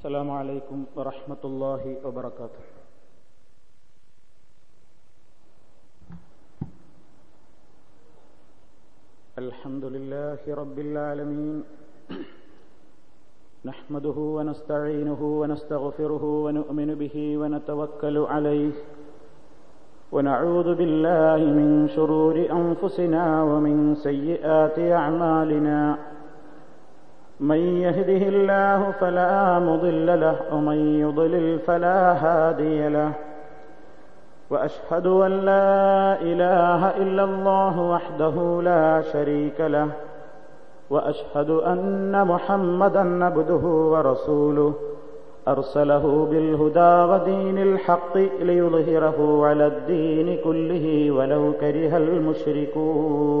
السلام عليكم ورحمة الله وبركاته. الحمد لله رب العالمين. نحمده ونستعينه ونستغفره ونؤمن به ونتوكل عليه. ونعوذ بالله من شرور أنفسنا ومن سيئات أعمالنا. من يهده الله فلا مضل له ومن يضلل فلا هادي له. وأشهد أن لا إله إلا الله وحده لا شريك له. وأشهد أن محمدا عبده ورسوله. أرسله بالهدى ودين الحق ليظهره على الدين كله ولو كره المشركون.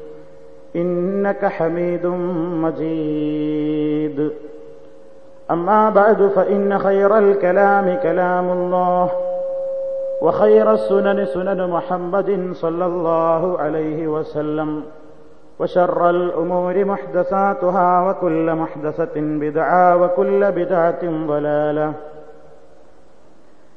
إنك حميد مجيد. أما بعد فإن خير الكلام كلام الله وخير السنن سنن محمد صلى الله عليه وسلم وشر الأمور محدثاتها وكل محدثة بدعة وكل بدعة ضلالة.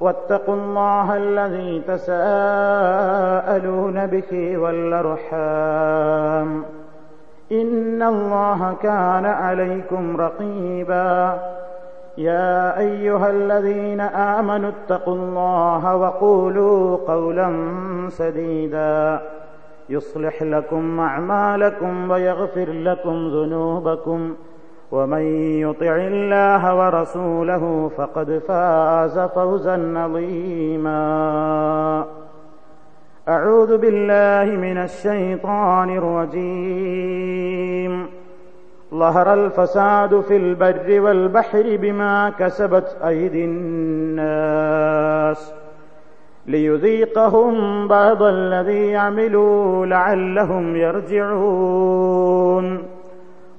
واتقوا الله الذي تساءلون به والأرحام. إن الله كان عليكم رقيبا. يا أيها الذين آمنوا اتقوا الله وقولوا قولا سديدا. يصلح لكم أعمالكم ويغفر لكم ذنوبكم. ومن يطع الله ورسوله فقد فاز فوزا عظيما. أعوذ بالله من الشيطان الرجيم. ظهر الفساد في البر والبحر بما كسبت أيدي الناس ليذيقهم بعض الذي عملوا لعلهم يرجعون.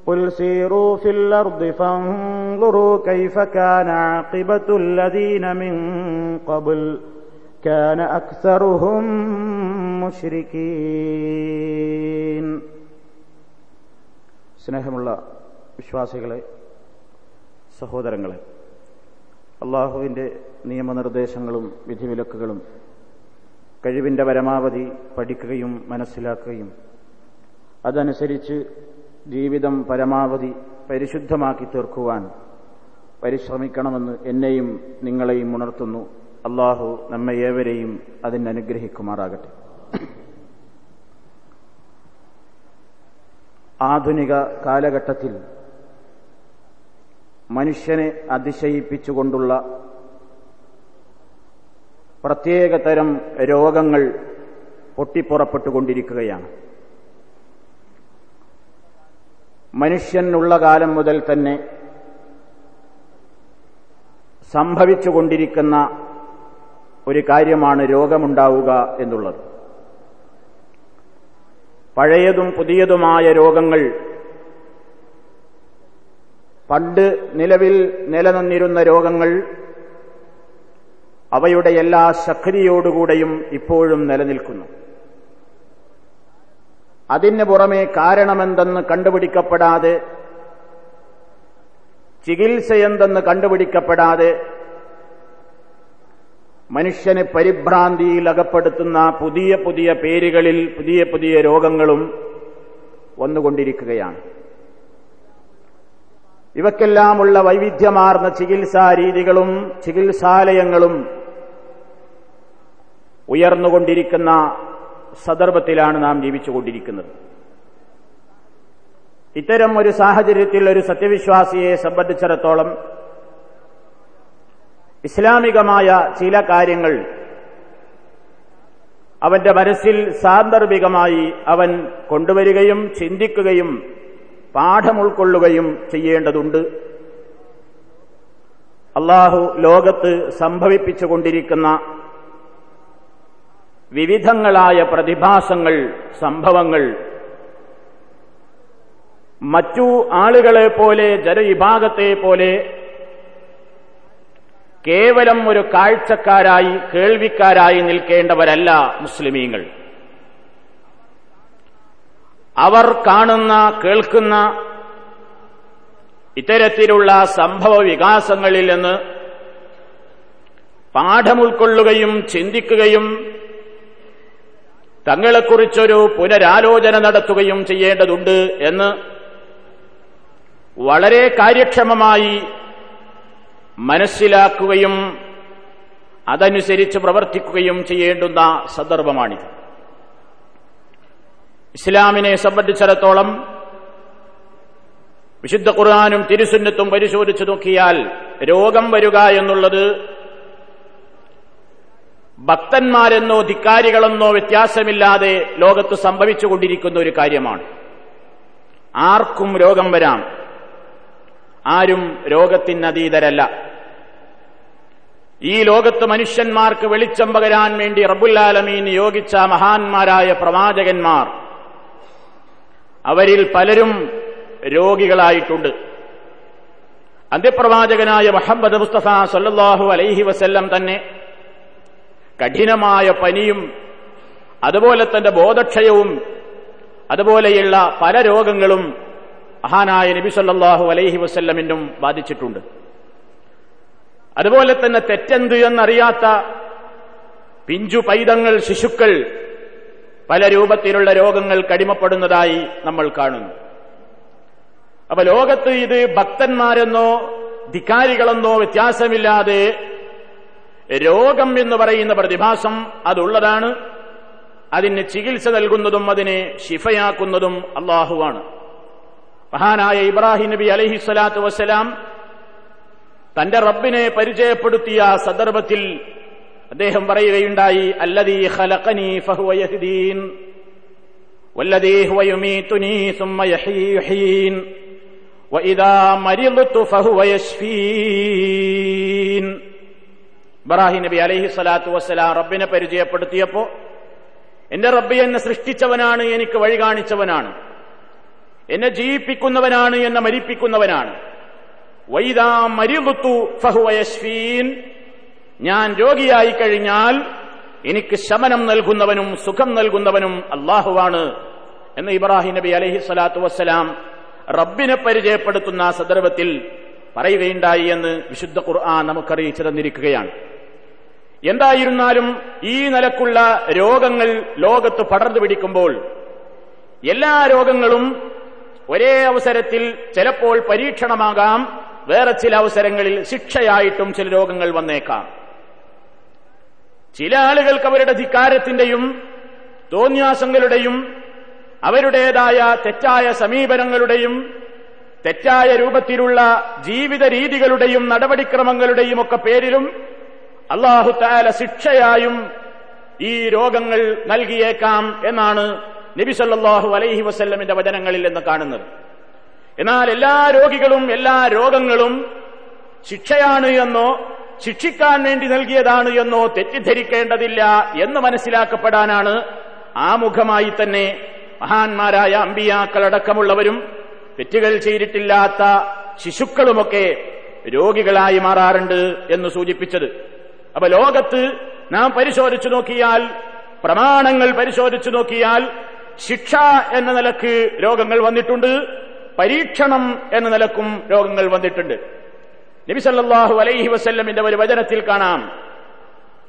قل سيروا في الارض فانظروا كيف كان عاقبه الذين من قبل كان اكثرهم مشركين സ്നേഹമുള്ള വിശ്വാസികളെ സഹോദരങ്ങളെ അള്ളാഹുവിൻ്റെ നിയമനിർദ്ദേശങ്ങളും വിധിവിലക്കുകളും കഴിവിൻ്റെ പരമാവധി പഠിക്കുകയും മനസ്സിലാക്കുകയും അതനുസരിച്ച് ജീവിതം പരമാവധി പരിശുദ്ധമാക്കി തീർക്കുവാൻ പരിശ്രമിക്കണമെന്ന് എന്നെയും നിങ്ങളെയും ഉണർത്തുന്നു. അള്ളാഹു നമ്മെ ഏവരെയും അതിനനുഗ്രഹിക്കുമാറാകട്ടെ ആധുനിക കാലഘട്ടത്തിൽ മനുഷ്യനെ അതിശയിപ്പിച്ചുകൊണ്ടുള്ള പ്രത്യേകതരം രോഗങ്ങൾ പൊട്ടിപ്പുറപ്പെട്ടുകൊണ്ടിരിക്കുകയാണ്. മനുഷ്യനുള്ള കാലം മുതൽ തന്നെ സംഭവിച്ചുകൊണ്ടിരിക്കുന്ന ഒരു കാര്യമാണ് രോഗമുണ്ടാവുക എന്നുള്ളത്. പഴയതും പുതിയതുമായ രോഗങ്ങൾ പണ്ട് നിലവിൽ നിലനിന്നിരുന്ന രോഗങ്ങൾ അവയുടെ എല്ലാ ശക്തിയോടുകൂടെയും ഇപ്പോഴും നിലനിൽക്കുന്നു. അതിന് പുറമെ കാരണമെന്തെന്ന് കണ്ടുപിടിക്കപ്പെടാതെ ചികിത്സയെന്തെന്ന് കണ്ടുപിടിക്കപ്പെടാതെ മനുഷ്യനെ പരിഭ്രാന്തിയിൽ അകപ്പെടുത്തുന്ന പുതിയ പുതിയ പേരുകളിൽ പുതിയ പുതിയ രോഗങ്ങളും വന്നുകൊണ്ടിരിക്കുകയാണ്. ഇവക്കെല്ലാമുള്ള വൈവിധ്യമാർന്ന ചികിത്സാ രീതികളും ചികിത്സാലയങ്ങളും ഉയർന്നുകൊണ്ടിരിക്കുന്ന സന്ദർഭത്തിലാണ് നാം ജീവിച്ചുകൊണ്ടിരിക്കുന്നത്. ഇത്തരം ഒരു സാഹചര്യത്തിൽ ഒരു സത്യവിശ്വാസിയെ സംബന്ധിച്ചിടത്തോളം ഇസ്ലാമികമായ ചില കാര്യങ്ങൾ അവന്റെ മനസ്സിൽ സാന്ദർഭികമായി അവൻ കൊണ്ടുവരികയും ചിന്തിക്കുകയും പാഠം ഉൾക്കൊള്ളുകയും ചെയ്യേണ്ടതുണ്ട്. അള്ളാഹു ലോകത്ത് സംഭവിപ്പിച്ചുകൊണ്ടിരിക്കുന്ന വിവിധങ്ങളായ പ്രതിഭാസങ്ങൾ സംഭവങ്ങൾ. മറ്റു ആളുകളെ പോലെ ജനവിഭാഗത്തെ പോലെ കേവലം ഒരു കാഴ്ചക്കാരായി കേൾവിക്കാരായി നിൽക്കേണ്ടവരല്ല മുസ്ലിമീങ്ങൾ. അവർ കാണുന്ന കേൾക്കുന്ന ഇത്തരത്തിലുള്ള സംഭവ വികാസങ്ങളിൽ നിന്ന് പാഠമുൾക്കൊള്ളുകയും ചിന്തിക്കുകയും തങ്ങളെക്കുറിച്ചൊരു പുനരാലോചന നടത്തുകയും ചെയ്യേണ്ടതുണ്ട് എന്ന് വളരെ കാര്യക്ഷമമായി മനസ്സിലാക്കുകയും അതനുസരിച്ച് പ്രവർത്തിക്കുകയും ചെയ്യേണ്ടുന്ന സന്ദർഭമാണിത്. ഇസ്ലാമിനെ സംബന്ധിച്ചിടത്തോളം വിശുദ്ധ ഖുർആാനും തിരുസുന്നത്തും പരിശോധിച്ചു നോക്കിയാൽ രോഗം വരിക എന്നുള്ളത് ഭക്തന്മാരെന്നോ ധിക്കാരികളെന്നോ വ്യത്യാസമില്ലാതെ ലോകത്ത് സംഭവിച്ചുകൊണ്ടിരിക്കുന്ന ഒരു കാര്യമാണ്. ആർക്കും രോഗം വരാം. ആരും രോഗത്തിനതീതരല്ല. ഈ ലോകത്ത് മനുഷ്യന്മാർക്ക് വെളിച്ചം പകരാൻ വേണ്ടി റബുല്ലാലമീൻ നിയോഗിച്ച മഹാന്മാരായ പ്രവാചകന്മാർ അവരിൽ പലരും രോഗികളായിട്ടുണ്ട്. അന്ത്യപ്രവാചകനായ മുഹമ്മദ് മുസ്തഫ സല്ലാഹു അലൈഹി വസല്ലം തന്നെ കഠിനമായ പനിയും അതുപോലെ തന്നെ ബോധക്ഷയവും അതുപോലെയുള്ള പല രോഗങ്ങളും മഹാനായ നബി സല്ലാഹു അലൈഹി വസ്ല്ലമിനും ബാധിച്ചിട്ടുണ്ട്. അതുപോലെ തന്നെ തെറ്റെന്ത് എന്നറിയാത്ത പിഞ്ചു പൈതങ്ങൾ ശിശുക്കൾ പല രൂപത്തിലുള്ള രോഗങ്ങൾ കടിമപ്പെടുന്നതായി നമ്മൾ കാണുന്നു. അപ്പൊ ലോകത്ത് ഇത് ഭക്തന്മാരെന്നോ ധിക്കാരികളെന്നോ വ്യത്യാസമില്ലാതെ രോഗം എന്ന് പറയുന്ന പ്രതിഭാസം അതുള്ളതാണ്. അതിന് ചികിത്സ നൽകുന്നതും അതിനെ ശിഫയാക്കുന്നതും അള്ളാഹുവാണ്. മഹാനായ ഇബ്രാഹിം നബി അലഹി സ്വലാത്തു വസ്സലാം തന്റെ റബ്ബിനെ പരിചയപ്പെടുത്തിയ സന്ദർഭത്തിൽ അദ്ദേഹം പറയുകയുണ്ടായി അല്ലദീ ഖലഖനി ഫഹുവ യഹ്ദീൻ വല്ലദീ ഹുവ ഫഹുവ യശ്ഫീൻ. ഇബ്രാഹിം നബി അലൈഹി സ്വലാത്തു വസ്സലാം റബ്ബിനെ പരിചയപ്പെടുത്തിയപ്പോ എന്റെ റബ്ബി എന്നെ സൃഷ്ടിച്ചവനാണ് എനിക്ക് വഴി കാണിച്ചവനാണ്. എന്നെ ജീവിപ്പിക്കുന്നവനാണ് എന്നെ മരിപ്പിക്കുന്നവനാണ്. വൈദാ മരിവുത്തു ഫഹുവയശ്വീൻ ഞാൻ രോഗിയായി കഴിഞ്ഞാൽ എനിക്ക് ശമനം നൽകുന്നവനും സുഖം നൽകുന്നവനും അള്ളാഹുവാണ് എന്ന് ഇബ്രാഹിം നബി അലഹി സ്വലാത്തു വസ്സലാം റബ്ബിനെ പരിചയപ്പെടുത്തുന്ന സന്ദർഭത്തിൽ പറയുകയുണ്ടായി എന്ന് വിശുദ്ധ ഖുർആൻ നമുക്കറിയിച്ചു തന്നിരിക്കുകയാണ്. എന്തായിരുന്നാലും ഈ നിലക്കുള്ള രോഗങ്ങൾ ലോകത്ത് പടർന്നു പിടിക്കുമ്പോൾ എല്ലാ രോഗങ്ങളും ഒരേ അവസരത്തിൽ ചിലപ്പോൾ പരീക്ഷണമാകാം വേറെ ചില അവസരങ്ങളിൽ ശിക്ഷയായിട്ടും ചില രോഗങ്ങൾ വന്നേക്കാം. ചില ആളുകൾക്ക് അവരുടെ ധിക്കാരത്തിന്റെയും തോന്യാസങ്ങളുടെയും അവരുടേതായ തെറ്റായ സമീപനങ്ങളുടെയും തെറ്റായ രൂപത്തിലുള്ള ജീവിത രീതികളുടെയും നടപടിക്രമങ്ങളുടെയും ഒക്കെ പേരിലും അള്ളാഹു താല ശിക്ഷയായും ഈ രോഗങ്ങൾ നൽകിയേക്കാം എന്നാണ് നബി സല്ലാഹു അലൈഹി വസല്ലമിന്റെ വചനങ്ങളിൽ എന്ന് കാണുന്നത്. എന്നാൽ എല്ലാ രോഗികളും എല്ലാ രോഗങ്ങളും ശിക്ഷയാണ് എന്നോ ശിക്ഷിക്കാൻ വേണ്ടി നൽകിയതാണ് എന്നോ തെറ്റിദ്ധരിക്കേണ്ടതില്ല എന്ന് മനസ്സിലാക്കപ്പെടാനാണ് ആമുഖമായി തന്നെ മഹാന്മാരായ അമ്പിയാക്കളടക്കമുള്ളവരും തെറ്റുകൾ ചെയ്തിട്ടില്ലാത്ത ശിശുക്കളുമൊക്കെ രോഗികളായി മാറാറുണ്ട് എന്ന് സൂചിപ്പിച്ചത്. അപ്പൊ ലോകത്ത് നാം പരിശോധിച്ചു നോക്കിയാൽ പ്രമാണങ്ങൾ പരിശോധിച്ചു നോക്കിയാൽ ശിക്ഷ എന്ന നിലയ്ക്ക് രോഗങ്ങൾ വന്നിട്ടുണ്ട് പരീക്ഷണം എന്ന നിലക്കും രോഗങ്ങൾ വന്നിട്ടുണ്ട്. നബി സല്ലാഹു അലൈഹി വസല്ലമിന്റെ ഒരു വചനത്തിൽ കാണാം.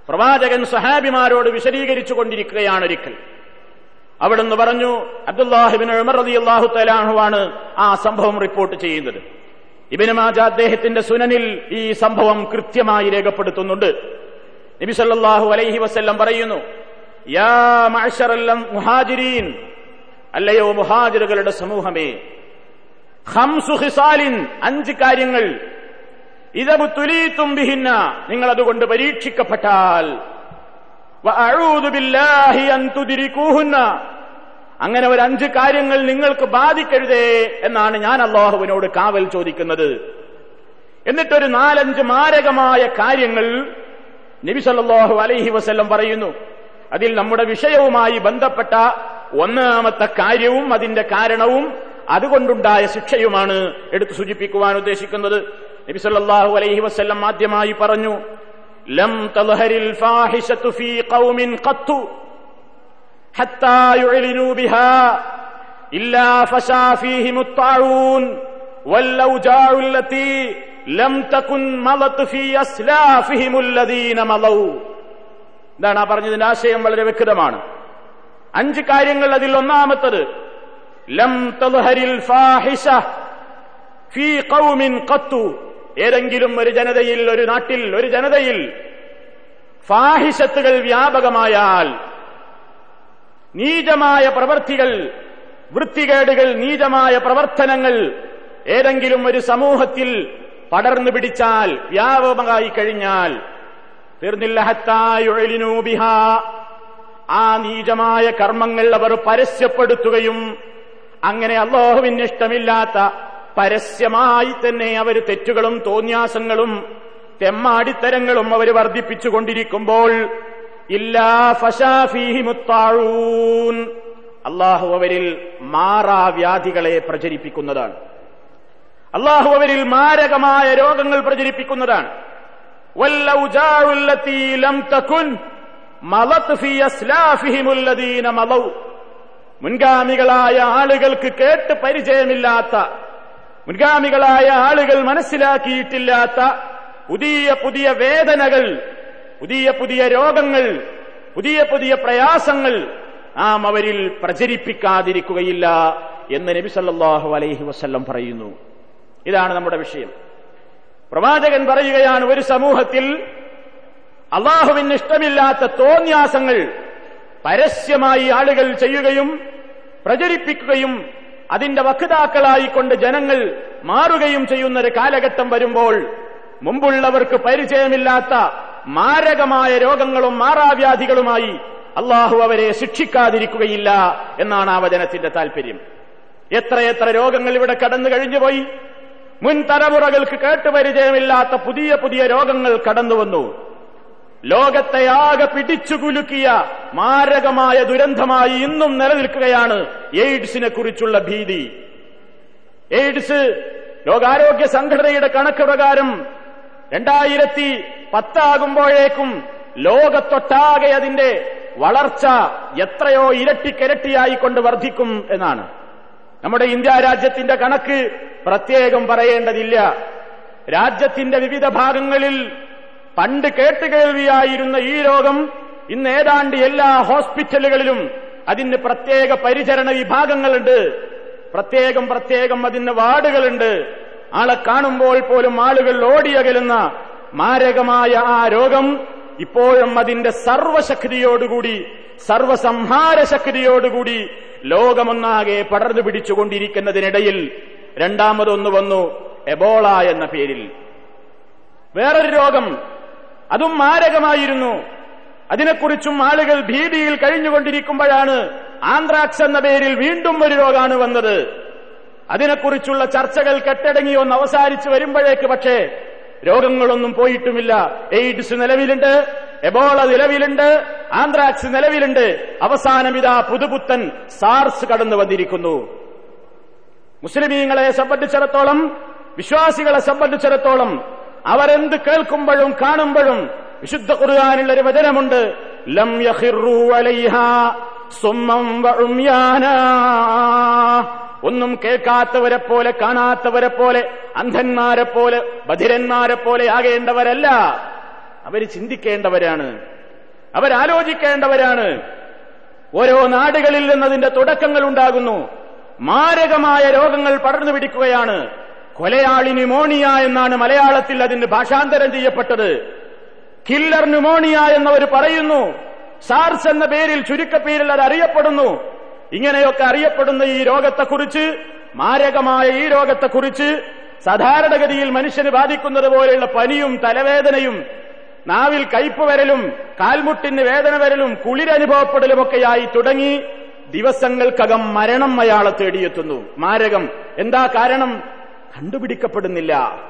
പ്രവാചകൻ സഹാബിമാരോട് വിശദീകരിച്ചു കൊണ്ടിരിക്കുകയാണ് ഒരിക്കൽ. അവിടുന്ന് പറഞ്ഞു അബ്ദുല്ലാഹിബിൻ ഉമർ റതി അള്ളാഹു തലാഹുവാണ് ആ സംഭവം റിപ്പോർട്ട് ചെയ്യുന്നത്. ഇബിന് മാജ അദ്ദേഹത്തിന്റെ സുനനിൽ ഈ സംഭവം കൃത്യമായി രേഖപ്പെടുത്തുന്നുണ്ട്. നബി സല്ലല്ലാഹു അലൈഹി വസ്ല്ലം പറയുന്നു യാ മുഹാജിരീൻ. അല്ലയോ മുഹാജിറുകളുടെ സമൂഹമേ ഹംസു ഹിസാലിൻ അഞ്ച് കാര്യങ്ങൾ ഇതബു തുലീത്തും ബിഹിന്ന നിങ്ങൾ അതുകൊണ്ട് പരീക്ഷിക്കപ്പെട്ടാൽ അങ്ങനെ ഒരു അഞ്ച് കാര്യങ്ങൾ നിങ്ങൾക്ക് ബാധിക്കരുതേ എന്നാണ് ഞാൻ അള്ളാഹുവിനോട് കാവൽ ചോദിക്കുന്നത്. എന്നിട്ടൊരു നാലഞ്ച് മാരകമായ കാര്യങ്ങൾ നബി സല്ലാഹു അലൈഹി വസ്ല്ലം പറയുന്നു. അതിൽ നമ്മുടെ വിഷയവുമായി ബന്ധപ്പെട്ട ഒന്നാമത്തെ കാര്യവും അതിന്റെ കാരണവും അതുകൊണ്ടുണ്ടായ ശിക്ഷയുമാണ് എടുത്തു സൂചിപ്പിക്കുവാൻ ഉദ്ദേശിക്കുന്നത്. നബി സല്ലാഹു അലൈഹി വസ്ല്ലം ആദ്യമായി പറഞ്ഞു ലം തൽഹരിൽ ഫാഹിഷത്തു ഫീ ഖൗമിൻ ഖത്തു إلا فشى فيهم الطاعون والأوجاع التي لم تكن مضت في أسلافهم الذين مضوا എന്താണ് ആ പറഞ്ഞതിന്റെ ആശയം വളരെ വ്യക്തമാണ് അഞ്ച് കാര്യങ്ങൾ അതിൽ ഒന്നാമത്തത് ലം തൽഹരിൽ ഫാഹിഷ ഫീ ഖൗമിൻ ഖത്തു ഏതെങ്കിലും ഒരു ജനതയിൽ ഒരു നാട്ടിൽ ഒരു ജനതയിൽ ഫാഹിഷത്തുകൾ വ്യാപകമായാൽ നീചമായ പ്രവർത്തികൾ വൃത്തികേടുകൾ നീചമായ പ്രവർത്തനങ്ങൾ ഏതെങ്കിലും ഒരു സമൂഹത്തിൽ പടർന്നു പിടിച്ചാൽ വ്യാപകമായി കഴിഞ്ഞാൽ തീർന്നില്ല ഹത്തായൊഴിനൂബിഹ ആ നീചമായ കർമ്മങ്ങൾ അവർ പരസ്യപ്പെടുത്തുകയും അങ്ങനെ അള്ളാഹുവിന് ഇഷ്ടമില്ലാത്ത പരസ്യമായി തന്നെ അവർ തെറ്റുകളും തോന്യാസങ്ങളും തെമ്മാടിത്തരങ്ങളും അവർ വർദ്ധിപ്പിച്ചുകൊണ്ടിരിക്കുമ്പോൾ അള്ളാഹു അവരിൽ മാറാവ്യാധികളെ പ്രചരിപ്പിക്കുന്നതാണ്. അള്ളാഹു അവരിൽ മാരകമായ രോഗങ്ങൾ പ്രചരിപ്പിക്കുന്നതാണ്. മുൻഗാമികളായ ആളുകൾക്ക് കേട്ട് പരിചയമില്ലാത്ത മുൻഗാമികളായ ആളുകൾ മനസ്സിലാക്കിയിട്ടില്ലാത്ത പുതിയ പുതിയ വേദനകൾ പുതിയ പുതിയ രോഗങ്ങൾ പുതിയ പുതിയ പ്രയാസങ്ങൾ നാം അവരിൽ പ്രചരിപ്പിക്കാതിരിക്കുകയില്ല എന്ന് നബി സല്ലാഹു അലൈഹി വസ്ല്ലം പറയുന്നു. ഇതാണ് നമ്മുടെ വിഷയം. പ്രവാചകൻ പറയുകയാണ് ഒരു സമൂഹത്തിൽ അള്ളാഹുവിന് ഇഷ്ടമില്ലാത്ത തോന്യാസങ്ങൾ പരസ്യമായി ആളുകൾ ചെയ്യുകയും പ്രചരിപ്പിക്കുകയും അതിന്റെ വക്താക്കളായിക്കൊണ്ട് ജനങ്ങൾ മാറുകയും ചെയ്യുന്ന ഒരു കാലഘട്ടം വരുമ്പോൾ മുമ്പുള്ളവർക്ക് പരിചയമില്ലാത്ത മാരകമായ രോഗങ്ങളും മാറാവ്യാധികളുമായി അള്ളാഹു അവരെ ശിക്ഷിക്കാതിരിക്കുകയില്ല എന്നാണ് ആ വചനത്തിന്റെ താല്പര്യം എത്രയെത്ര രോഗങ്ങൾ ഇവിടെ കടന്നു കഴിഞ്ഞുപോയി. മുൻ തലമുറകൾക്ക് കേട്ടുപരിചയമില്ലാത്ത പുതിയ പുതിയ രോഗങ്ങൾ കടന്നുവന്നു ലോകത്തെ ആകെ പിടിച്ചുകുലുക്കിയ മാരകമായ ദുരന്തമായി ഇന്നും നിലനിൽക്കുകയാണ് എയ്ഡ്സിനെ കുറിച്ചുള്ള ഭീതി. എയ്ഡ്സ് ലോകാരോഗ്യ സംഘടനയുടെ കണക്ക് പ്രകാരം രണ്ടായിരത്തി പത്താകുമ്പോഴേക്കും ലോകത്തൊട്ടാകെ അതിന്റെ വളർച്ച എത്രയോ ഇരട്ടിക്കിരട്ടിയായിക്കൊണ്ട് വർദ്ധിക്കും എന്നാണ്. നമ്മുടെ ഇന്ത്യ രാജ്യത്തിന്റെ കണക്ക് പ്രത്യേകം പറയേണ്ടതില്ല. രാജ്യത്തിന്റെ വിവിധ ഭാഗങ്ങളിൽ പണ്ട് കേട്ടുകേൾവിയായിരുന്ന ഈ രോഗം ഇന്ന് ഏതാണ്ട് എല്ലാ ഹോസ്പിറ്റലുകളിലും അതിന് പ്രത്യേക പരിചരണ വിഭാഗങ്ങളുണ്ട്. പ്രത്യേകം പ്രത്യേകം അതിന് വാർഡുകളുണ്ട്. ആളെ കാണുമ്പോൾ പോലും ആളുകൾ ഓടിയകലുന്ന മാരകമായ ആ രോഗം ഇപ്പോഴും അതിന്റെ സർവശക്തിയോടുകൂടി സർവസംഹാര ശക്തിയോടുകൂടി ലോകമൊന്നാകെ പടർന്നു പിടിച്ചുകൊണ്ടിരിക്കുന്നതിനിടയിൽ രണ്ടാമതൊന്ന് വന്നു എബോള എന്ന പേരിൽ. വേറൊരു രോഗം അതും മാരകമായിരുന്നു. അതിനെക്കുറിച്ചും ആളുകൾ ഭീതിയിൽ കഴിഞ്ഞുകൊണ്ടിരിക്കുമ്പോഴാണ് ആന്ത്രാക്സ് എന്ന പേരിൽ വീണ്ടും ഒരു രോഗമാണ് വന്നത്. അതിനെക്കുറിച്ചുള്ള ചർച്ചകൾ കെട്ടടങ്ങി ഒന്ന് അവസാനിച്ചു വരുമ്പോഴേക്ക് പക്ഷേ രോഗങ്ങളൊന്നും പോയിട്ടുമില്ല. എയ്ഡ്സ് നിലവിലുണ്ട് എബോള നിലവിലുണ്ട് ആന്ത്രാക്സ് നിലവിലുണ്ട്. അവസാനം ഇതാ പുതുപുത്തൻ സാർസ് കടന്നു വന്നിരിക്കുന്നു. മുസ്ലിമീങ്ങളെ സംബന്ധിച്ചിടത്തോളം വിശ്വാസികളെ സംബന്ധിച്ചിടത്തോളം അവരെന്ത് കേൾക്കുമ്പോഴും കാണുമ്പോഴും വിശുദ്ധ കുറുകാനുള്ള ഒരു വചനമുണ്ട്. ലം യഹിറു അലൈഹ സുമ്മം ഒന്നും കേൾക്കാത്തവരെ പോലെ കാണാത്തവരെ പോലെ അന്ധന്മാരെ പോലെ ബധിരന്മാരെ പോലെ ആകേണ്ടവരല്ല. അവർ ചിന്തിക്കേണ്ടവരാണ്. അവരാലോചിക്കേണ്ടവരാണ്. ഓരോ നാടുകളിൽ നിന്നതിന്റെ തുടക്കങ്ങൾ ഉണ്ടാകുന്നു. മാരകമായ രോഗങ്ങൾ പടർന്നു പിടിക്കുകയാണ്. കൊലയാളി ന്യൂമോണിയ എന്നാണ് മലയാളത്തിൽ അതിന് ഭാഷാന്തരം ചെയ്യപ്പെട്ടത്. കില്ലർ ന്യൂമോണിയ എന്നവർ പറയുന്നു. സാർസ് എന്ന പേരിൽ ചുരുക്കപ്പേരിൽ അത് അറിയപ്പെടുന്നു. ഇങ്ങനെയൊക്കെ അറിയപ്പെടുന്ന ഈ രോഗത്തെക്കുറിച്ച് മാരകമായ ഈ രോഗത്തെക്കുറിച്ച് സാധാരണഗതിയിൽ മനുഷ്യന് ബാധിക്കുന്നത് പോലെയുള്ള പനിയും തലവേദനയും നാവിൽ കയ്പ് വരലും കാൽമുട്ടിന് വേദന വരലും കുളിരനുഭവപ്പെടലുമൊക്കെയായി തുടങ്ങി ദിവസങ്ങൾക്കകം മരണം അയാളെ തേടിയെത്തുന്നു. മാരകം. എന്താ കാരണം? കണ്ടുപിടിക്കപ്പെടുന്നില്ല.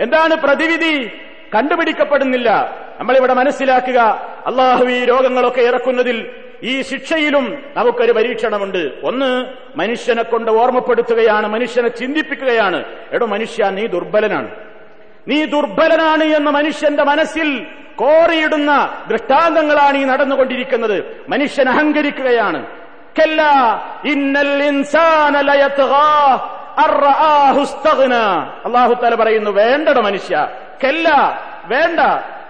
എന്താണ് പ്രതിവിധി? കണ്ടുപിടിക്കപ്പെടുന്നില്ല. നമ്മളിവിടെ മനസ്സിലാക്കുക അള്ളാഹു ഈ രോഗങ്ങളൊക്കെ ഇറക്കുന്നതിൽ ഈ ശിക്ഷയിലും നമുക്കൊരു പരീക്ഷണമുണ്ട്. ഒന്ന് മനുഷ്യനെ കൊണ്ട് ഓർമ്മപ്പെടുത്തുകയാണ് മനുഷ്യനെ ചിന്തിപ്പിക്കുകയാണ്. എടോ മനുഷ്യ നീ ദുർബലനാണ്. നീ ദുർബലനാണ് എന്ന് മനുഷ്യന്റെ മനസ്സിൽ കോറിയിടുന്ന ദൃഷ്ടാന്തങ്ങളാണ് ഈ നടന്നുകൊണ്ടിരിക്കുന്നത്. മനുഷ്യൻ അഹങ്കരിക്കുകയാണ്. അള്ളാഹു തല പറയുന്നു വേണ്ടട മനുഷ്യ കെല്ല വേണ്ട.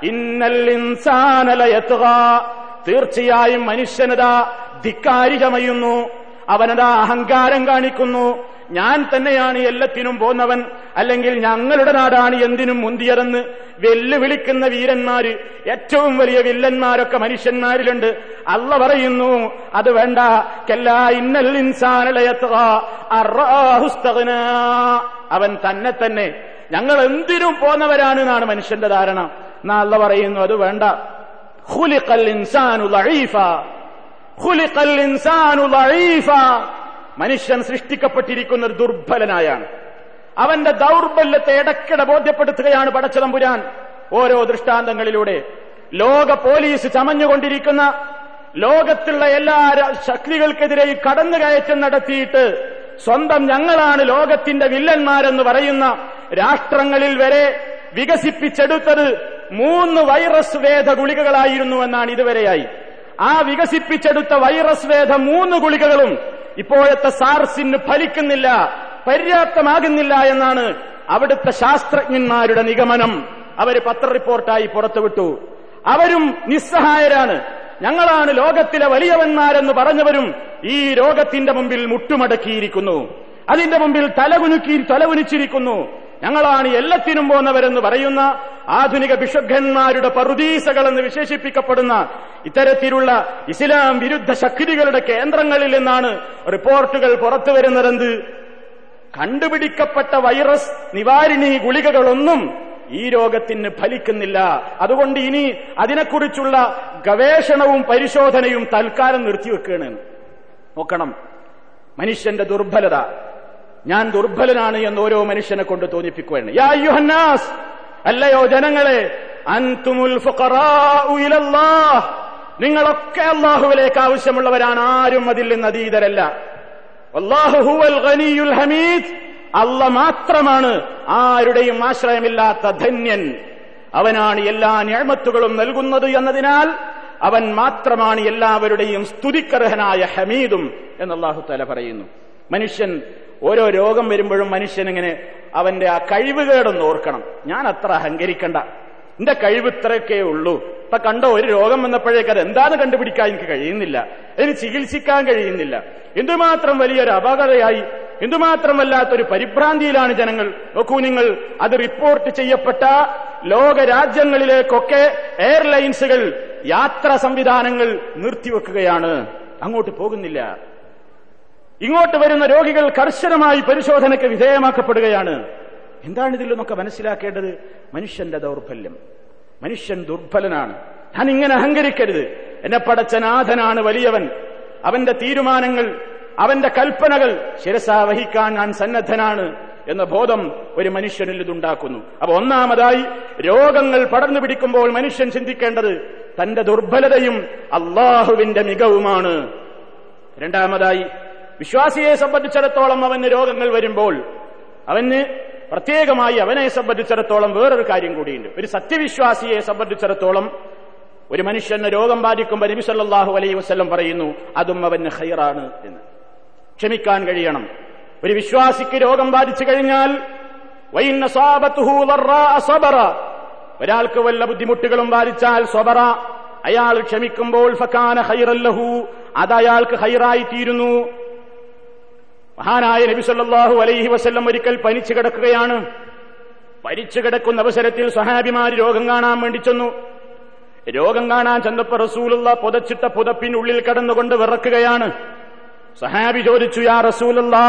ഇന്നൽ ഇൻസാന ലയത്ഗാ. തീർച്ചയായും മനുഷ്യനതാ ധിക്കാരികമയുന്നു. അവനതാ അഹങ്കാരം കാണിക്കുന്നു. ഞാൻ തന്നെയാണ് എല്ലാത്തിനും പോന്നവൻ. അല്ലെങ്കിൽ ഞങ്ങളുടെ നാടാണ് എന്തിനും മുന്തിയതെന്ന് വെല്ലുവിളിക്കുന്ന വീരന്മാര് ഏറ്റവും വലിയ വില്ലന്മാരൊക്കെ മനുഷ്യന്മാരിലുണ്ട്. അല്ല പറയുന്നു അത് വേണ്ട. കല്ലാ ഇന്നൽ ഇൻസാനുസ്തകന. അവൻ തന്നെ തന്നെ ഞങ്ങൾ എന്തിനും പോന്നവരാണ് എന്നാണ് മനുഷ്യന്റെ ധാരണ. എന്നാ അല്ല പറയുന്നു അത് വേണ്ട. ഖുലിഖൽ ഇൻസാനു ضعيفا خلق ഇൻസാനു ضعيفا മനുഷ്യൻ സൃഷ്ടിക്കപ്പെട്ടിരിക്കുന്ന ഒരു ദുർബലനായാണ്. അവന്റെ ദൗർബല്യത്തെ ഇടക്കിടെ ബോധ്യപ്പെടുത്തുകയാണ് പടച്ചതമ്പുരാൻ. ഓരോ ദൃഷ്ടാന്തങ്ങളിലൂടെ. ലോക പോലീസ് ചമഞ്ഞുകൊണ്ടിരിക്കുന്ന ലോകത്തുള്ള എല്ലാ ശക്തികൾക്കെതിരെ കടന്നുകയറ്റം നടത്തിയിട്ട് സ്വന്തം ഞങ്ങളാണ് ലോകത്തിന്റെ വില്ലന്മാരെന്ന് പറയുന്ന രാഷ്ട്രങ്ങളിൽ വരെ വികസിപ്പിച്ചെടുത്തത് മൂന്ന് വൈറസ് വേദ ഗുളികകളായിരുന്നു എന്നാണ് ഇതുവരെയായി. ആ വികസിപ്പിച്ചെടുത്ത വൈറസ് വേദ മൂന്ന് ഗുളികകളും ഇപ്പോഴത്തെ സാർസിന് ഫലിക്കുന്നില്ല പര്യാപ്തമാകുന്നില്ല എന്നാണ് അവിടുത്തെ ശാസ്ത്രജ്ഞന്മാരുടെ നിഗമനം. അവർ പത്ര റിപ്പോർട്ടായി പുറത്തുവിട്ടു. അവരും നിസ്സഹായരാണ്. ഞങ്ങളാണ് ലോകത്തിലെ വലിയവന്മാരെന്ന് പറഞ്ഞവരും ഈ രോഗത്തിന്റെ മുമ്പിൽ മുട്ടുമടക്കിയിരിക്കുന്നു. അതിന്റെ മുമ്പിൽ തലകുനുക്കി തലകുനിച്ചിരിക്കുന്നു ഞങ്ങളാണ് എല്ലാത്തിനും പോന്നവരെന്ന് പറയുന്ന ആധുനിക ബിഷപ്ഖന്മാരുടെ പറുദീസകൾ എന്ന് വിശേഷിപ്പിക്കപ്പെടുന്ന ഇത്തരത്തിലുള്ള ഇസ്ലാം വിരുദ്ധ ശക്തികളുടെ കേന്ദ്രങ്ങളിൽ നിന്നാണ് റിപ്പോർട്ടുകൾ പുറത്തു വരുന്നതെന്ത്? കണ്ടുപിടിക്കപ്പെട്ട വൈറസ് നിവാരിണി ഗുളികകളൊന്നും ഈ രോഗത്തിന് ഫലിക്കുന്നില്ല. അതുകൊണ്ട് ഇനി അതിനെക്കുറിച്ചുള്ള ഗവേഷണവും പരിശോധനയും തൽക്കാലം നിർത്തിവെക്കുകയാണ്. നോക്കണം. മനുഷ്യന്റെ ദുർബലത. ഞാൻ ദുർബലനാണ് എന്ന് ഓരോ മനുഷ്യനെ കൊണ്ട് തോന്നിപ്പിക്കുകയാണ്. അല്ലയോ ജനങ്ങളെ! നിങ്ങളൊക്കെ അള്ളാഹുവിലേക്ക് ആവശ്യമുള്ളവരാണ്. ആരും അതിൽ നിന്ന് അതീതരല്ല. ഹമീദ്! അല്ല മാത്രമാണ് ആരുടെയും ആശ്രയമില്ലാത്ത ധന്യൻ. അവനാണ് എല്ലാ ഞാമത്തുകളും നൽകുന്നത് എന്നതിനാൽ അവൻ മാത്രമാണ് എല്ലാവരുടെയും സ്തുതിക്കർഹനായ ഹമീദും എന്ന് അള്ളാഹു തല പറയുന്നു. മനുഷ്യൻ ഓരോ രോഗം വരുമ്പോഴും മനുഷ്യൻ ഇങ്ങനെ അവന്റെ ആ കഴിവുകേടൊന്ന് ഓർക്കണം. ഞാൻ അത്ര അഹങ്കരിക്കണ്ട. എന്റെ കഴിവ് ഇത്രയൊക്കെ ഉള്ളൂ. ഇപ്പൊ കണ്ടോ ഒരു രോഗം വന്നപ്പോഴേക്ക് അത് എന്താണ് കണ്ടുപിടിക്കാൻ എനിക്ക് കഴിയുന്നില്ല. അതിന് ചികിത്സിക്കാൻ കഴിയുന്നില്ല. എന്തുമാത്രം വലിയൊരു അപകടയായി എന്തുമാത്രം വല്ലാത്തൊരു പരിഭ്രാന്തിയിലാണ് ജനങ്ങൾ. നോക്കൂ നിങ്ങൾ അത് റിപ്പോർട്ട് ചെയ്യപ്പെട്ട ലോക രാജ്യങ്ങളിലേക്കൊക്കെ എയർലൈൻസുകൾ യാത്രാ സംവിധാനങ്ങൾ നിർത്തിവെക്കുകയാണ്. അങ്ങോട്ട് പോകുന്നില്ല. ഇങ്ങോട്ട് വരുന്ന രോഗികൾ കർശനമായി പരിശോധനയ്ക്ക് വിധേയമാക്കപ്പെടുകയാണ്. എന്താണ് ഇതിൽ നിന്നൊക്കെ മനസ്സിലാക്കേണ്ടത്? മനുഷ്യന്റെ ദൗർബല്യം. മനുഷ്യൻ ദുർബലനാണ്. ഞാൻ ഇങ്ങനെ അഹങ്കരിക്കരുത്. എന്നെ പടച്ചനാഥനാണ് വലിയവൻ. അവന്റെ തീരുമാനങ്ങൾ അവന്റെ കൽപ്പനകൾ ശിരസാ വഹിക്കാൻ ഞാൻ സന്നദ്ധനാണ് എന്ന ബോധം ഒരു മനുഷ്യനിൽ ഇതുണ്ടാക്കുന്നു അപ്പൊ ഒന്നാമതായി രോഗങ്ങൾ പടർന്നു പിടിക്കുമ്പോൾ മനുഷ്യൻ ചിന്തിക്കേണ്ടത് തന്റെ ദുർബലതയും അള്ളാഹുവിന്റെ മികവുമാണ്. രണ്ടാമതായി വിശ്വാസിയെ സംബന്ധിച്ചിടത്തോളം അവന് രോഗങ്ങൾ വരുമ്പോൾ അവന് പ്രത്യേകമായി അവനെ സംബന്ധിച്ചിടത്തോളം വേറൊരു കാര്യം കൂടിയുണ്ട്. ഒരു സത്യവിശ്വാസിയെ സംബന്ധിച്ചിടത്തോളം ഒരു മനുഷ്യന് രോഗം ബാധിക്കുമ്പോൾ നബി സല്ലല്ലാഹു അലൈഹി വസല്ലം പറയുന്നു അതും അവന് ഹൈറാണ് എന്ന്. ക്ഷമിക്കാൻ കഴിയണം. ഒരു വിശ്വാസിക്ക് രോഗം ബാധിച്ചു കഴിഞ്ഞാൽ. ഒരാൾക്ക് വല്ല ബുദ്ധിമുട്ടുകളും ബാധിച്ചാൽ സ്വബറ അയാൾ ക്ഷമിക്കുമ്പോൾ ഫക്കാന ഹൈറല്ലഹു അത് അയാൾക്ക് ഹൈറായി തീരുന്നു മഹാനായ നബി സല്ലാഹു അലൈഹി വസ്ല്ലം ഒരിക്കൽ പനിച്ചു കിടക്കുകയാണ്. പനിച്ചു കിടക്കുന്ന അവസരത്തിൽ സഹാബിമാര് രോഗം കാണാൻ വേണ്ടി ചെന്നു. രോഗം കാണാൻ ചെന്നപ്പോ റസൂലുള്ള പുതച്ചിട്ട പുതപ്പിനുള്ളിൽ കടന്നുകൊണ്ട് വിറക്കുകയാണ്. സഹാബി ചോദിച്ചു യാ റസൂലല്ലാ